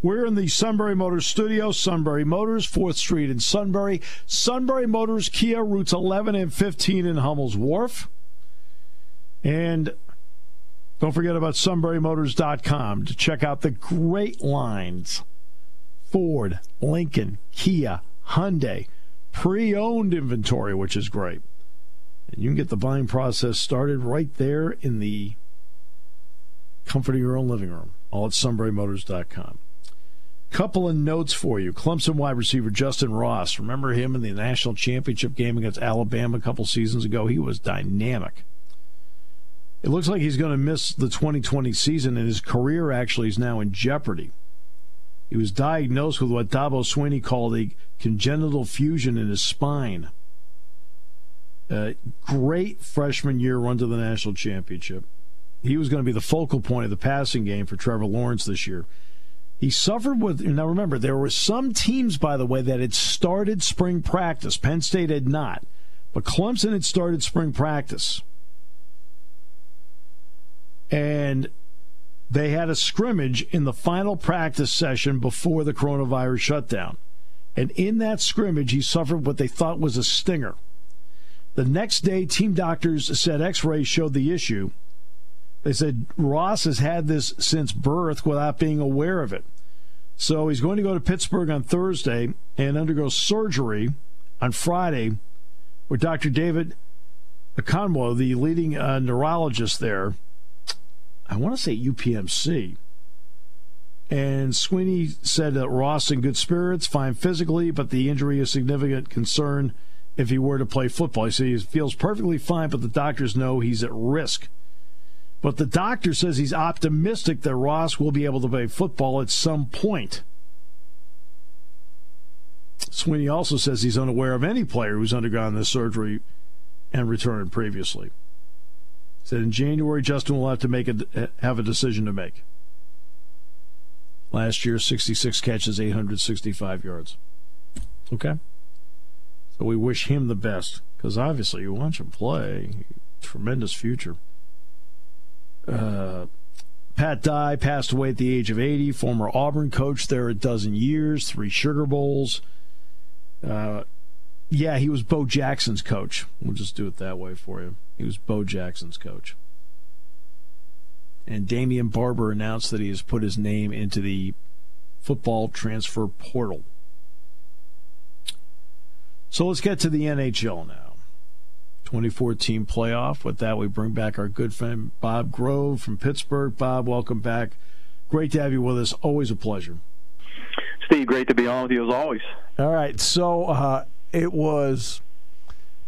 Speaker 2: We're in the Sunbury Motors studio, Sunbury Motors, 4th Street in Sunbury. Sunbury Motors, Kia, routes 11 and 15 in Hummel's Wharf. And don't forget about sunburymotors.com to check out the great lines Ford, Lincoln, Kia, Hyundai, pre owned inventory, which is great. And you can get the buying process started right there in the comfort of your own living room, all at sunburymotors.com. Couple of notes for you. Clemson wide receiver Justin Ross. Remember him in the national championship game against Alabama a couple seasons ago? He was dynamic. It looks like he's going to miss the 2020 season, and his career actually is now in jeopardy. He was diagnosed with what Dabo Swinney called a congenital fusion in his spine. Great freshman year run to the national championship. He was going to be the focal point of the passing game for Trevor Lawrence this year. He suffered with, now remember, there were some teams, by the way, that had started spring practice. Penn State had not, but Clemson had started spring practice. And they had a scrimmage in the final practice session before the coronavirus shutdown. And in that scrimmage, he suffered what they thought was a stinger. The next day, team doctors said x rays showed the issue. They said Ross has had this since birth without being aware of it. So he's going to go to Pittsburgh on Thursday and undergo surgery on Friday with Dr. David Okonkwo, the leading uh, neurologist there. I want to say UPMC. And Swinney said that Ross in good spirits, fine physically, but the injury is significant concern if he were to play football. He said he feels perfectly fine, but the doctors know he's at risk. But the doctor says he's optimistic that Ross will be able to play football at some point. Swinney also says he's unaware of any player who's undergone this surgery and returned previously. He said in January, Justin will have to make a, have a decision to make. Last year, 66 catches, 865 yards. Okay. So we wish him the best because obviously you watch him play, tremendous future. Uh, Pat Dye passed away at the age of 80, former Auburn coach there a dozen years, three Sugar Bowls. Uh, yeah, he was Bo Jackson's coach. We'll just do it that way for you. He was Bo Jackson's coach. And Damian Barber announced that he has put his name into the football transfer portal. So let's get to the NHL now. 2014 playoff. With that, we bring back our good friend Bob Grove from Pittsburgh. Bob, welcome back. Great to have you with us. Always a pleasure.
Speaker 6: Steve, great to be on with you as always.
Speaker 2: All right. So uh, it was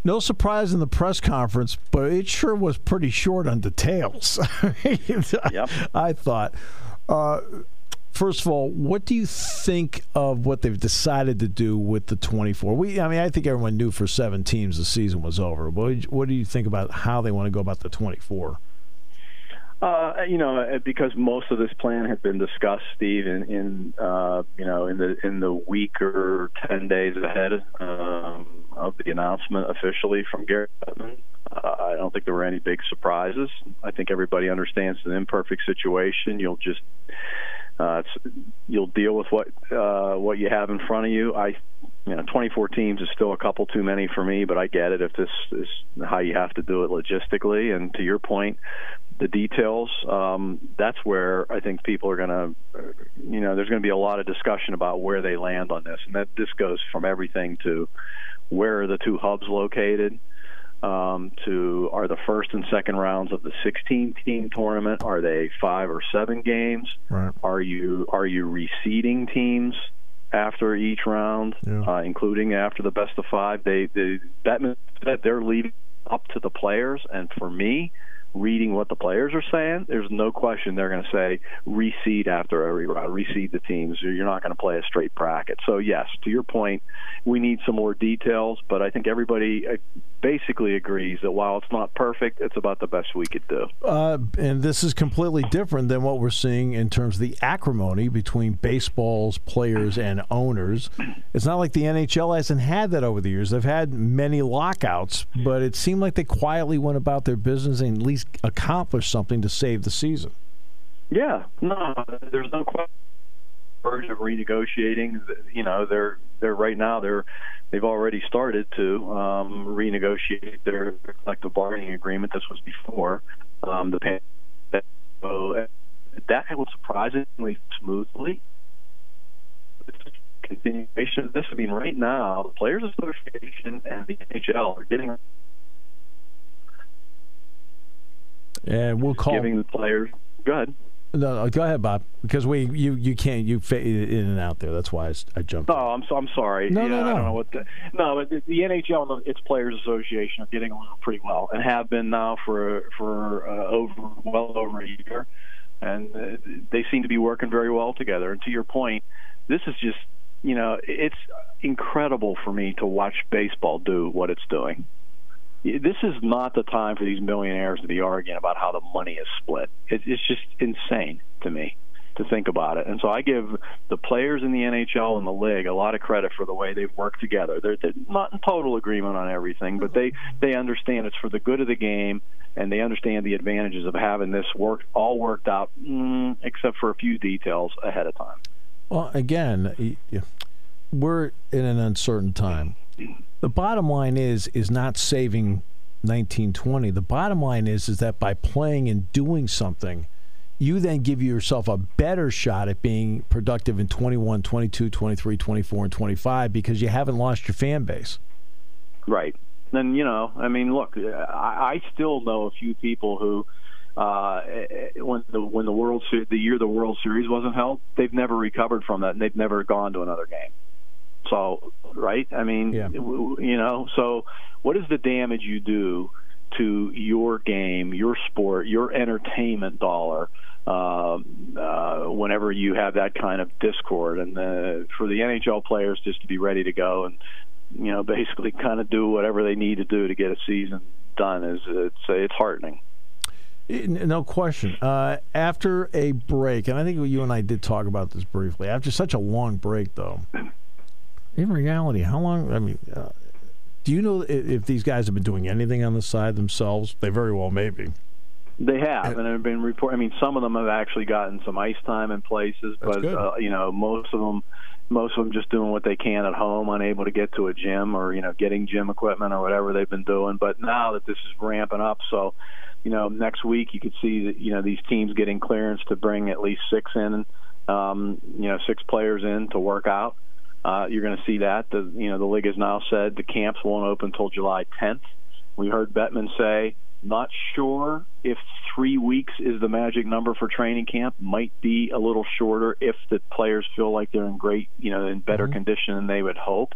Speaker 2: no surprise in the press conference, but it sure was pretty short on details. yep. I thought. Uh, first of all, what do you think of what they've decided to do with the 24? We, I mean, I think everyone knew for seven teams the season was over. What, what do you think about how they want to go about the 24?
Speaker 6: Uh, you know, uh, because most of this plan had been discussed, Steve, in, in uh, you know in the in the week or ten days ahead um, of the announcement officially from Gary Bettman. Uh, I don't think there were any big surprises. I think everybody understands an imperfect situation. You'll just uh, you'll deal with what uh, what you have in front of you. I, you know, 24 teams is still a couple too many for me, but I get it if this is how you have to do it logistically. And to your point, the details, um, that's where I think people are going to, you know, there's going to be a lot of discussion about where they land on this, and that this goes from everything to where are the two hubs located um, to are the first and second rounds of the 16 team tournament are they five or seven games
Speaker 2: right.
Speaker 6: are you are you reseeding teams after each round yeah. uh, including after the best of five they, they that they're leaving up to the players and for me reading what the players are saying, there's no question they're going to say reseed after every round, reseed the teams. You're not going to play a straight bracket. So yes, to your point, we need some more details, but I think everybody uh, basically agrees that while it's not perfect, it's about the best we could do.
Speaker 2: Uh, and this is completely different than what we're seeing in terms of the acrimony between baseball's players and owners. It's not like the NHL hasn't had that over the years. They've had many lockouts, but it seemed like they quietly went about their business and at least accomplish something to save the season.
Speaker 6: Yeah, no, there's no question. of renegotiating. You know, they're they're right now they're they've already started to um, renegotiate their collective bargaining agreement. This was before um, the pandemic. So that went surprisingly smoothly. Continuation of this. I mean, right now, the Players Association and the NHL are getting
Speaker 2: and we'll call
Speaker 6: giving the players. Go ahead.
Speaker 2: No, go ahead, Bob. Because we you you can't you fade in and out there. That's why I, I jumped.
Speaker 6: No, I'm so, I'm sorry.
Speaker 2: No,
Speaker 6: yeah,
Speaker 2: no, no.
Speaker 6: I don't know what. The, no, but the, the NHL and the, its Players Association are getting along pretty well and have been now for for uh, over well over a year, and uh, they seem to be working very well together. And to your point, this is just you know it's incredible for me to watch baseball do what it's doing this is not the time for these millionaires to be arguing about how the money is split. It, it's just insane to me to think about it. And so I give the players in the NHL and the league a lot of credit for the way they've worked together. They're, they're not in total agreement on everything, but they they understand it's for the good of the game, and they understand the advantages of having this work all worked out, mm, except for a few details ahead of time.
Speaker 2: Well, again, we're in an uncertain time the bottom line is is not saving 1920. The bottom line is is that by playing and doing something, you then give yourself a better shot at being productive in 21, 22, 23, 24 and 25 because you haven't lost your fan base.
Speaker 6: Right. And you know, I mean, look, I, I still know a few people who uh, when the when the World the year the World Series wasn't held, they've never recovered from that, and they've never gone to another game. So, right? I mean, yeah. you know, so what is the damage you do to your game, your sport, your entertainment dollar? Uh, uh, whenever you have that kind of discord, and the, for the NHL players just to be ready to go and you know basically kind of do whatever they need to do to get a season done is it's it's heartening.
Speaker 2: No question. Uh, after a break, and I think you and I did talk about this briefly. After such a long break, though, in reality, how long? I mean, uh, do you know if, if, these guys have been doing anything on the side themselves? They very well may be.
Speaker 6: They have, and have been report. I mean, some of them have actually gotten some ice time in places, but uh, you know, most of them, most of them just doing what they can at home, unable to get to a gym or you know, getting gym equipment or whatever they've been doing. But now that this is ramping up, so you know, next week you could see that you know these teams getting clearance to bring at least six in, um, you know, six players in to work out. Uh, you're going to see that. The you know the league has now said the camps won't open until July 10th. We heard Bettman say, not sure if three weeks is the magic number for training camp. Might be a little shorter if the players feel like they're in great, you know, in better mm-hmm. condition than they would hope.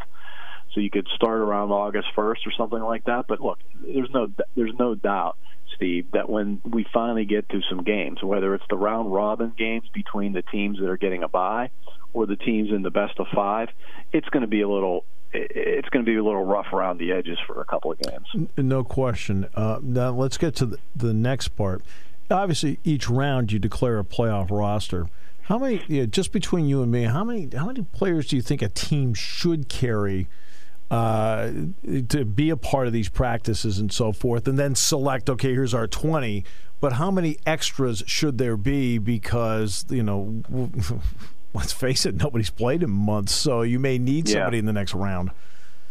Speaker 6: So you could start around August 1st or something like that. But look, there's no there's no doubt, Steve, that when we finally get to some games, whether it's the round robin games between the teams that are getting a bye or the teams in the best of five, it's going to be a little it's going to be a little rough around the edges for a couple of games.
Speaker 2: No question. Uh, now let's get to the, the, next part. Obviously, each round you declare a playoff roster. How many? Know, just between you and me, how many? How many players do you think a team should carry? Uh, to be a part of these practices and so forth, and then select, okay, here's our 20. But how many extras should there be? Because, you know, let's face it, nobody's played in months, so you may need somebody yeah. in the next round.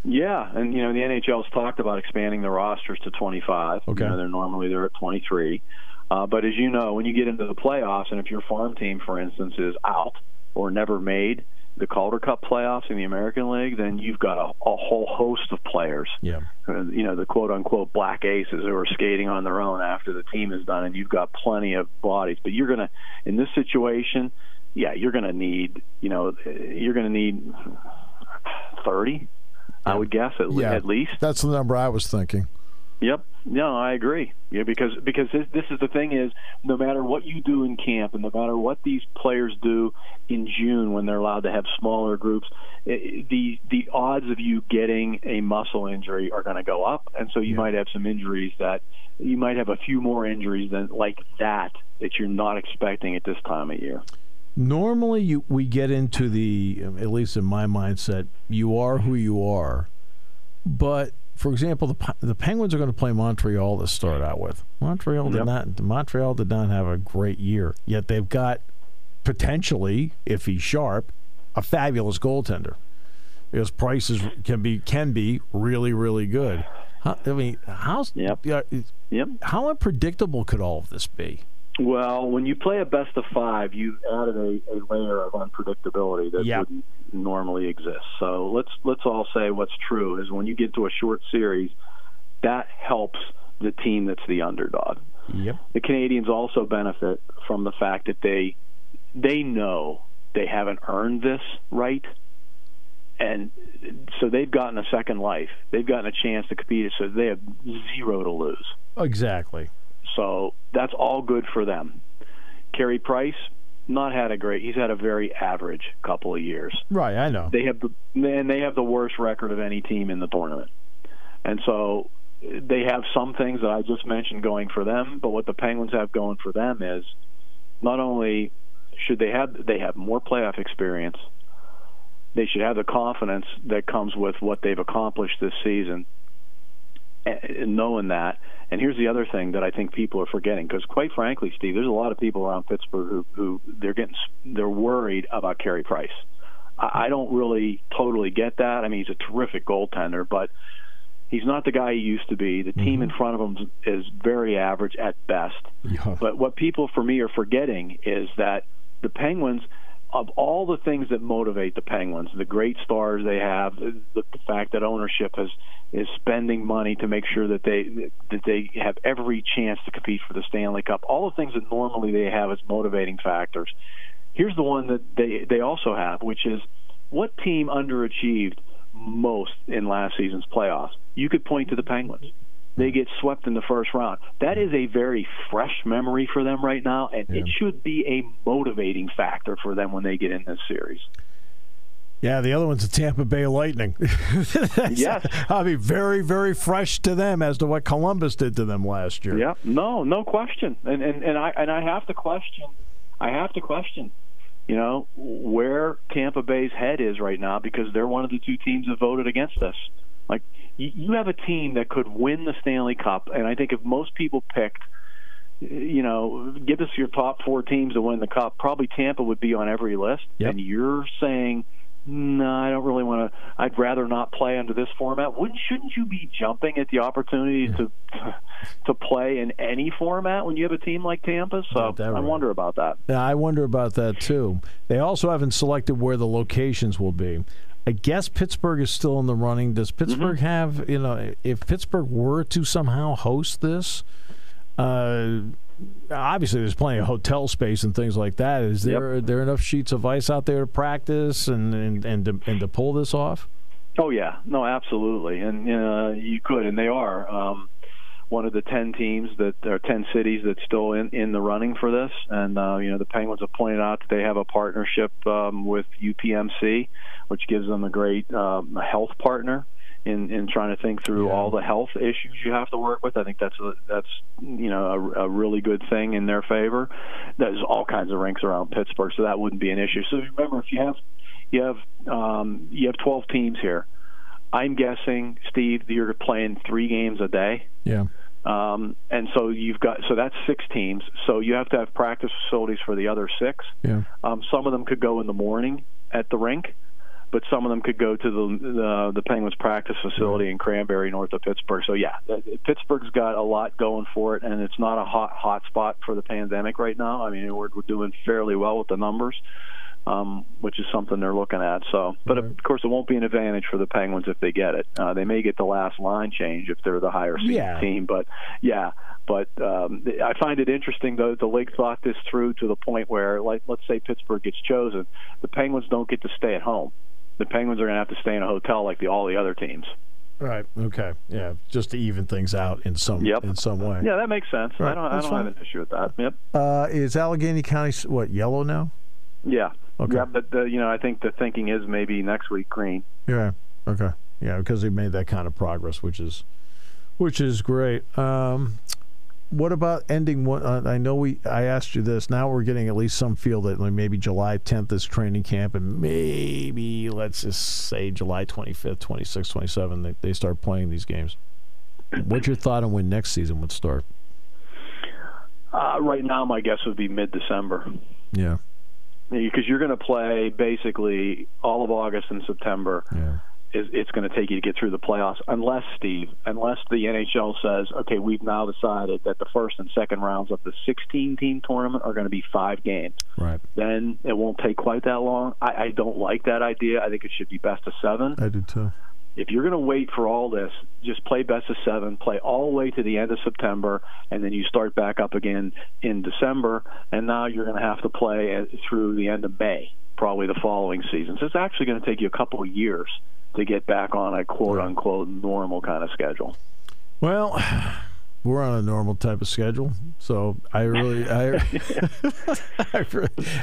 Speaker 6: Yeah, and you know the NHL's talked about expanding the rosters to 25.
Speaker 2: Okay,
Speaker 6: you know, they're normally they're at 23. Uh, but as you know, when you get into the playoffs, and if your farm team, for instance, is out or never made the Calder Cup playoffs in the American League, then you've got a, a whole host of players.
Speaker 2: Yeah,
Speaker 6: uh, you know the quote unquote black aces who are skating on their own after the team is done, and you've got plenty of bodies. But you're gonna in this situation yeah, you're going to need, you know, you're going to need 30. I would guess at, yeah. at least.
Speaker 2: That's the number I was thinking.
Speaker 6: Yep. No, I agree. Yeah, because because this, this is the thing is no matter what you do in camp and no matter what these players do in June when they're allowed to have smaller groups, it, the the odds of you getting a muscle injury are going to go up, and so you yeah. might have some injuries that you might have a few more injuries than like that that you're not expecting at this time of year.
Speaker 2: Normally, you, we get into the, um, at least in my mindset, you are who you are. But for example, the the Penguins are going to play Montreal to start out with. Montreal did yep. not Montreal did not have a great year. Yet they've got potentially, if he's sharp, a fabulous goaltender. Because prices can be can be really really good. How, I mean, how's
Speaker 6: Yep. Yep.
Speaker 2: how unpredictable could all of this be?
Speaker 6: Well, when you play a best of five, you've added a, a layer of unpredictability that
Speaker 2: Yep.
Speaker 6: wouldn't normally exist. So let's let's all say what's true is when you get to a short series, that helps the team that's the underdog.
Speaker 2: Yep.
Speaker 6: The Canadiens also benefit from the fact that they they know they haven't earned this right. And so they've gotten a second life. They've gotten a chance to compete. So they have zero to lose.
Speaker 2: Exactly.
Speaker 6: So that's all good for them. Carey Price, not had a great. He's had a very average couple of years.
Speaker 2: Right. I know.
Speaker 6: They have the and they have the worst record of any team in the tournament, and so they have some things that I just mentioned going for them. But what the Penguins have going for them is not only should they have they have more playoff experience, they should have the confidence that comes with what they've accomplished this season and knowing that. And here's the other thing that I think people are forgetting, because quite frankly, Steve, there's a lot of people around Pittsburgh who, who they're getting they're worried about Carey Price. I, I don't really totally get that. I mean, he's a terrific goaltender, but he's not the guy he used to be. The team mm-hmm. in front of him is very average at best.
Speaker 2: Yeah.
Speaker 6: But what people for me are forgetting is that the Penguins, of all the things that motivate the Penguins, the great stars they have, the, the fact that ownership has is spending money to make sure that they that they have every chance to compete for the Stanley Cup. All the things that normally they have as motivating factors. Here's the one that they they also have, which is what team underachieved most in last season's playoffs? You could point to the Penguins. They get swept in the first round. That is a very fresh memory for them right now, and it should be a motivating factor for them when they get in this series.
Speaker 2: Yeah, the other one's the Tampa Bay Lightning.
Speaker 6: Yes.
Speaker 2: I'll be very, very fresh to them as to what Columbus did to them last year.
Speaker 6: Yeah, no, no question. And and and I and I have to question. I have to question. You know where Tampa Bay's head is right now because they're one of the two teams that voted against us. Like you, have a team that could win the Stanley Cup, and I think if most people picked, you know, give us your top four teams to win the cup, probably Tampa would be on every list.
Speaker 2: Yep.
Speaker 6: And you're saying. No, I don't really want to. I'd rather not play under this format. Wouldn't shouldn't you be jumping at the opportunity to to play in any format when you have a team like Tampa? So I
Speaker 2: right.
Speaker 6: wonder about that.
Speaker 2: Yeah, I wonder about that too. They also haven't selected where the locations will be. I guess Pittsburgh is still in the running. Does Pittsburgh
Speaker 6: Mm-hmm.
Speaker 2: have, you know, if Pittsburgh were to somehow host this, uh, obviously there's plenty of hotel space and things like that. Is there are there enough sheets of ice out there to practice and and and to, and to pull this off?
Speaker 6: Oh yeah, no, absolutely, and uh, you could, and they are um, one of the ten teams that are ten cities that's still in in the running for this. And uh, you know, the Penguins have pointed out that they have a partnership um, with UPMC, which gives them a great um, health partner in in trying to think through
Speaker 2: Yeah.
Speaker 6: all the health issues you have to work with. I think that's a, that's you know a, a really good thing in their favor. There's all kinds of rinks around Pittsburgh, so that wouldn't be an issue. So remember, if you have you have um, you have 12 teams here. I'm guessing, Steve, that you're playing three games a day.
Speaker 2: Yeah.
Speaker 6: Um, and so you've got so that's six teams. So you have to have practice facilities for the other six.
Speaker 2: Yeah.
Speaker 6: Um, some of them could go in the morning at the rink, but some of them could go to the the, the Penguins practice facility in Cranberry, north of Pittsburgh. So yeah, Pittsburgh's got a lot going for it, and it's not a hot hot spot for the pandemic right now. I mean, we're, we're doing fairly well with the numbers. Um, which is something they're looking at. So, but of course, it won't be an advantage for the Penguins if they get it. Uh, they may get the last line change if they're the higher seed
Speaker 2: Yeah.
Speaker 6: team, but yeah. But um, I find it interesting though the league thought this through to the point where, like, let's say Pittsburgh gets chosen, the Penguins don't get to stay at home. The Penguins are going to have to stay in a hotel like the all the other teams.
Speaker 2: Right. Okay. Yeah. Just to even things out in some
Speaker 6: Yep.
Speaker 2: in some way.
Speaker 6: Yeah, that makes sense.
Speaker 2: Right,
Speaker 6: I don't, I don't have an issue with that. Yep.
Speaker 2: Uh, is Allegheny County what yellow now?
Speaker 6: Yeah.
Speaker 2: Okay.
Speaker 6: Yeah, but the, you know, I think the thinking is maybe next week green.
Speaker 2: Yeah. Okay. Yeah, because they made that kind of progress, which is, which is great. Um, what about ending one? Uh, I know we. I asked you this. Now we're getting at least some feel that like maybe July 10th is training camp, and maybe let's just say July 25th, 26th, 27th, they, they start playing these games. What's your thought on when next season would start?
Speaker 6: Uh, right now, my guess would be mid-December.
Speaker 2: Yeah.
Speaker 6: Because you're going to play basically all of August and September.
Speaker 2: Yeah.
Speaker 6: Is, it's going to take you to get through the playoffs, unless Steve, unless the NHL says, okay, we've now decided that the first and second rounds of the 16-team tournament are going to be five games.
Speaker 2: Right.
Speaker 6: Then it won't take quite that long. I, I don't like that idea. I think it should be best of seven.
Speaker 2: I do too.
Speaker 6: If you're going to wait for all this, just play best of seven, play all the way to the end of September, and then you start back up again in December. And now you're going to have to play through the end of May, probably the following season. So it's actually going to take you a couple of years to get back on a quote unquote normal kind of schedule.
Speaker 2: Well, we're on a normal type of schedule, so I really, I, I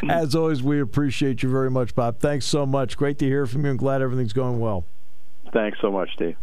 Speaker 2: as always, we appreciate you very much, Bob. Thanks so much. Great to hear from you, and glad everything's going well.
Speaker 6: Thanks so much, Steve.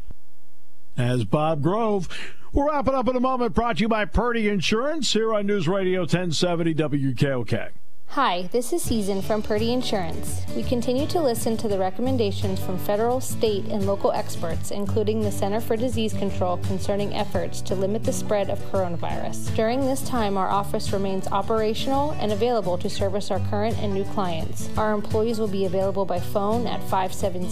Speaker 2: As Bob Grove. We're wrapping up in a moment. Brought to you by Purdy Insurance here on News Radio 1070 WKOK.
Speaker 7: Hi, this is Season from Purdy Insurance. We continue to listen to the recommendations from federal, state, and local experts, including the Center for Disease Control, concerning efforts to limit the spread of coronavirus. During this time, our office remains operational and available to service our current and new clients. Our employees will be available by phone at 570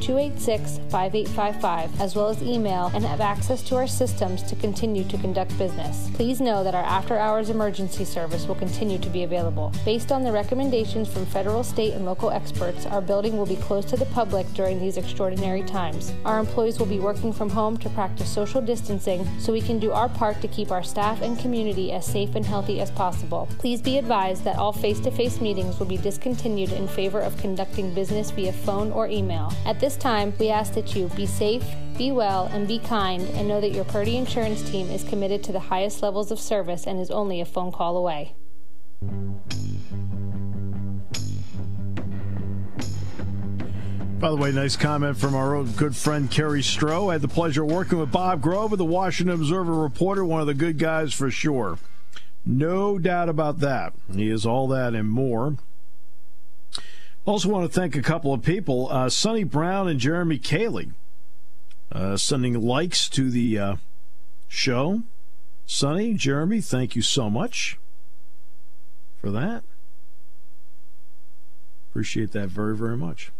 Speaker 7: 286 5855, as well as email, and have access to our systems to continue to conduct business. Please know that our after hours emergency service will continue to be available. Based on the recommendations from federal, state, and local experts, our building will be closed to the public during these extraordinary times. Our employees will be working from home to practice social distancing so we can do our part to keep our staff and community as safe and healthy as possible. Please be advised that all face to face meetings will be discontinued in favor of conducting business via phone or email. At this time, we ask that you be safe, be well, and be kind, and know that your Purdy Insurance team is committed to the highest levels of service and is only a phone call away.
Speaker 2: By the way, nice comment from our old good friend Kerry Stroh. I had the pleasure of working with Bob Grove, the Washington Observer reporter, one of the good guys for sure. No doubt about that. He is all that and more. Also, want to thank a couple of people uh, Sonny Brown and Jeremy Cayley, uh, sending likes to the uh, show. Sonny, Jeremy, thank you so much for that. Appreciate that very, very much.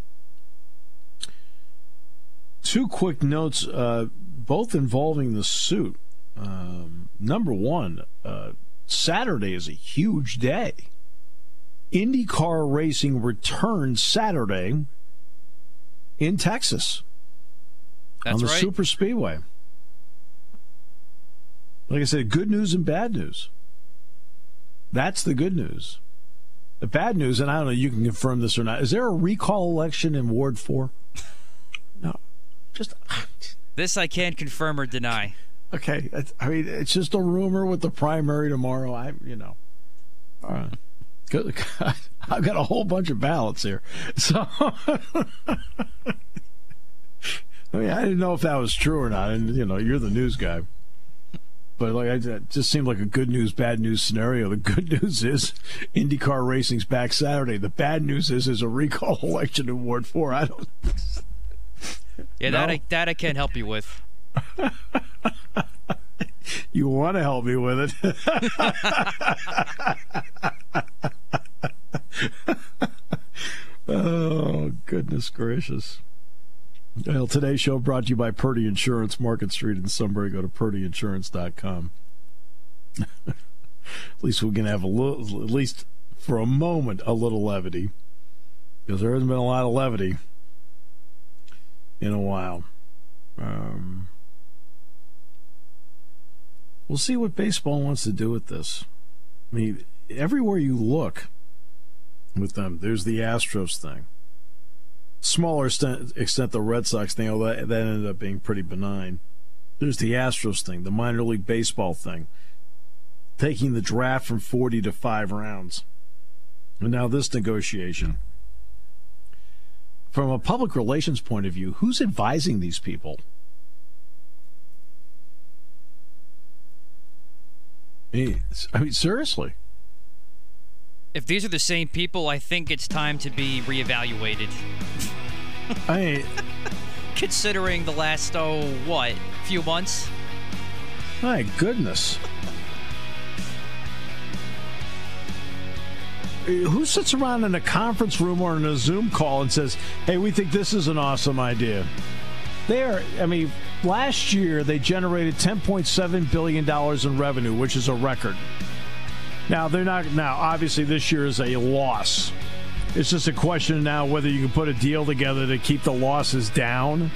Speaker 2: Two quick notes, uh, both involving the suit. Um, number one, uh, Saturday is a huge day. IndyCar racing returns Saturday in Texas
Speaker 3: That's
Speaker 2: on the
Speaker 3: right.
Speaker 2: Super Speedway. Like I said, good news and bad news. That's the good news. The bad news, and I don't know, you can confirm this or not. Is there a recall election in Ward 4? Just,
Speaker 3: This I can't confirm or deny.
Speaker 2: okay. I mean, it's just a rumor with the primary tomorrow. I, you know. All right. Good God. I've got a whole bunch of ballots here. So, I mean, I didn't know if that was true or not. And, you know, you're the news guy. But like, I, it just seemed like a good news, bad news scenario. The good news is IndyCar racing's back Saturday. The bad news is there's a recall election in Ward Four. I don't.
Speaker 3: Yeah, that I, that I can't help you with.
Speaker 2: You want to help me with it? oh goodness gracious! Well, today's show brought to you by Purdy Insurance, Market Street in Sunbury. Go to purdyinsurance.com. at least we can have a little, at least for a moment, a little levity, because there hasn't been a lot of levity in a while. Um, we'll see what baseball wants to do with this. I mean, everywhere you look with them, there's the Astros thing. Smaller extent, extent the Red Sox thing, although that, that ended up being pretty benign. There's the Astros thing, the minor league baseball thing, taking the draft from 40 to five rounds. And now this negotiation. From a public relations point of view, who's advising these people? I mean, seriously.
Speaker 3: If these are the same people, I think it's time to be reevaluated.
Speaker 2: I mean,
Speaker 3: Considering the last oh what few months.
Speaker 2: my goodness. Who sits around in a conference room or in a Zoom call and says, "Hey, we think this is an awesome idea." They are. I mean, last year they generated 10.7 billion dollars in revenue, which is a record. Now they're not. Now, obviously, this year is a loss. It's just a question now whether you can put a deal together to keep the losses down.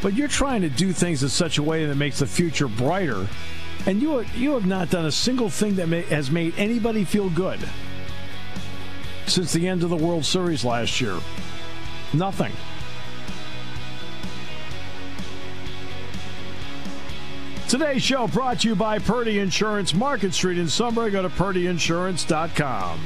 Speaker 2: But you're trying to do things in such a way that makes the future brighter, and you you have not done a single thing that may, has made anybody feel good since the end of the World Series last year. Nothing. Today's show brought to you by Purdy Insurance, Market Street in Sunbury. Go to purdyinsurance.com.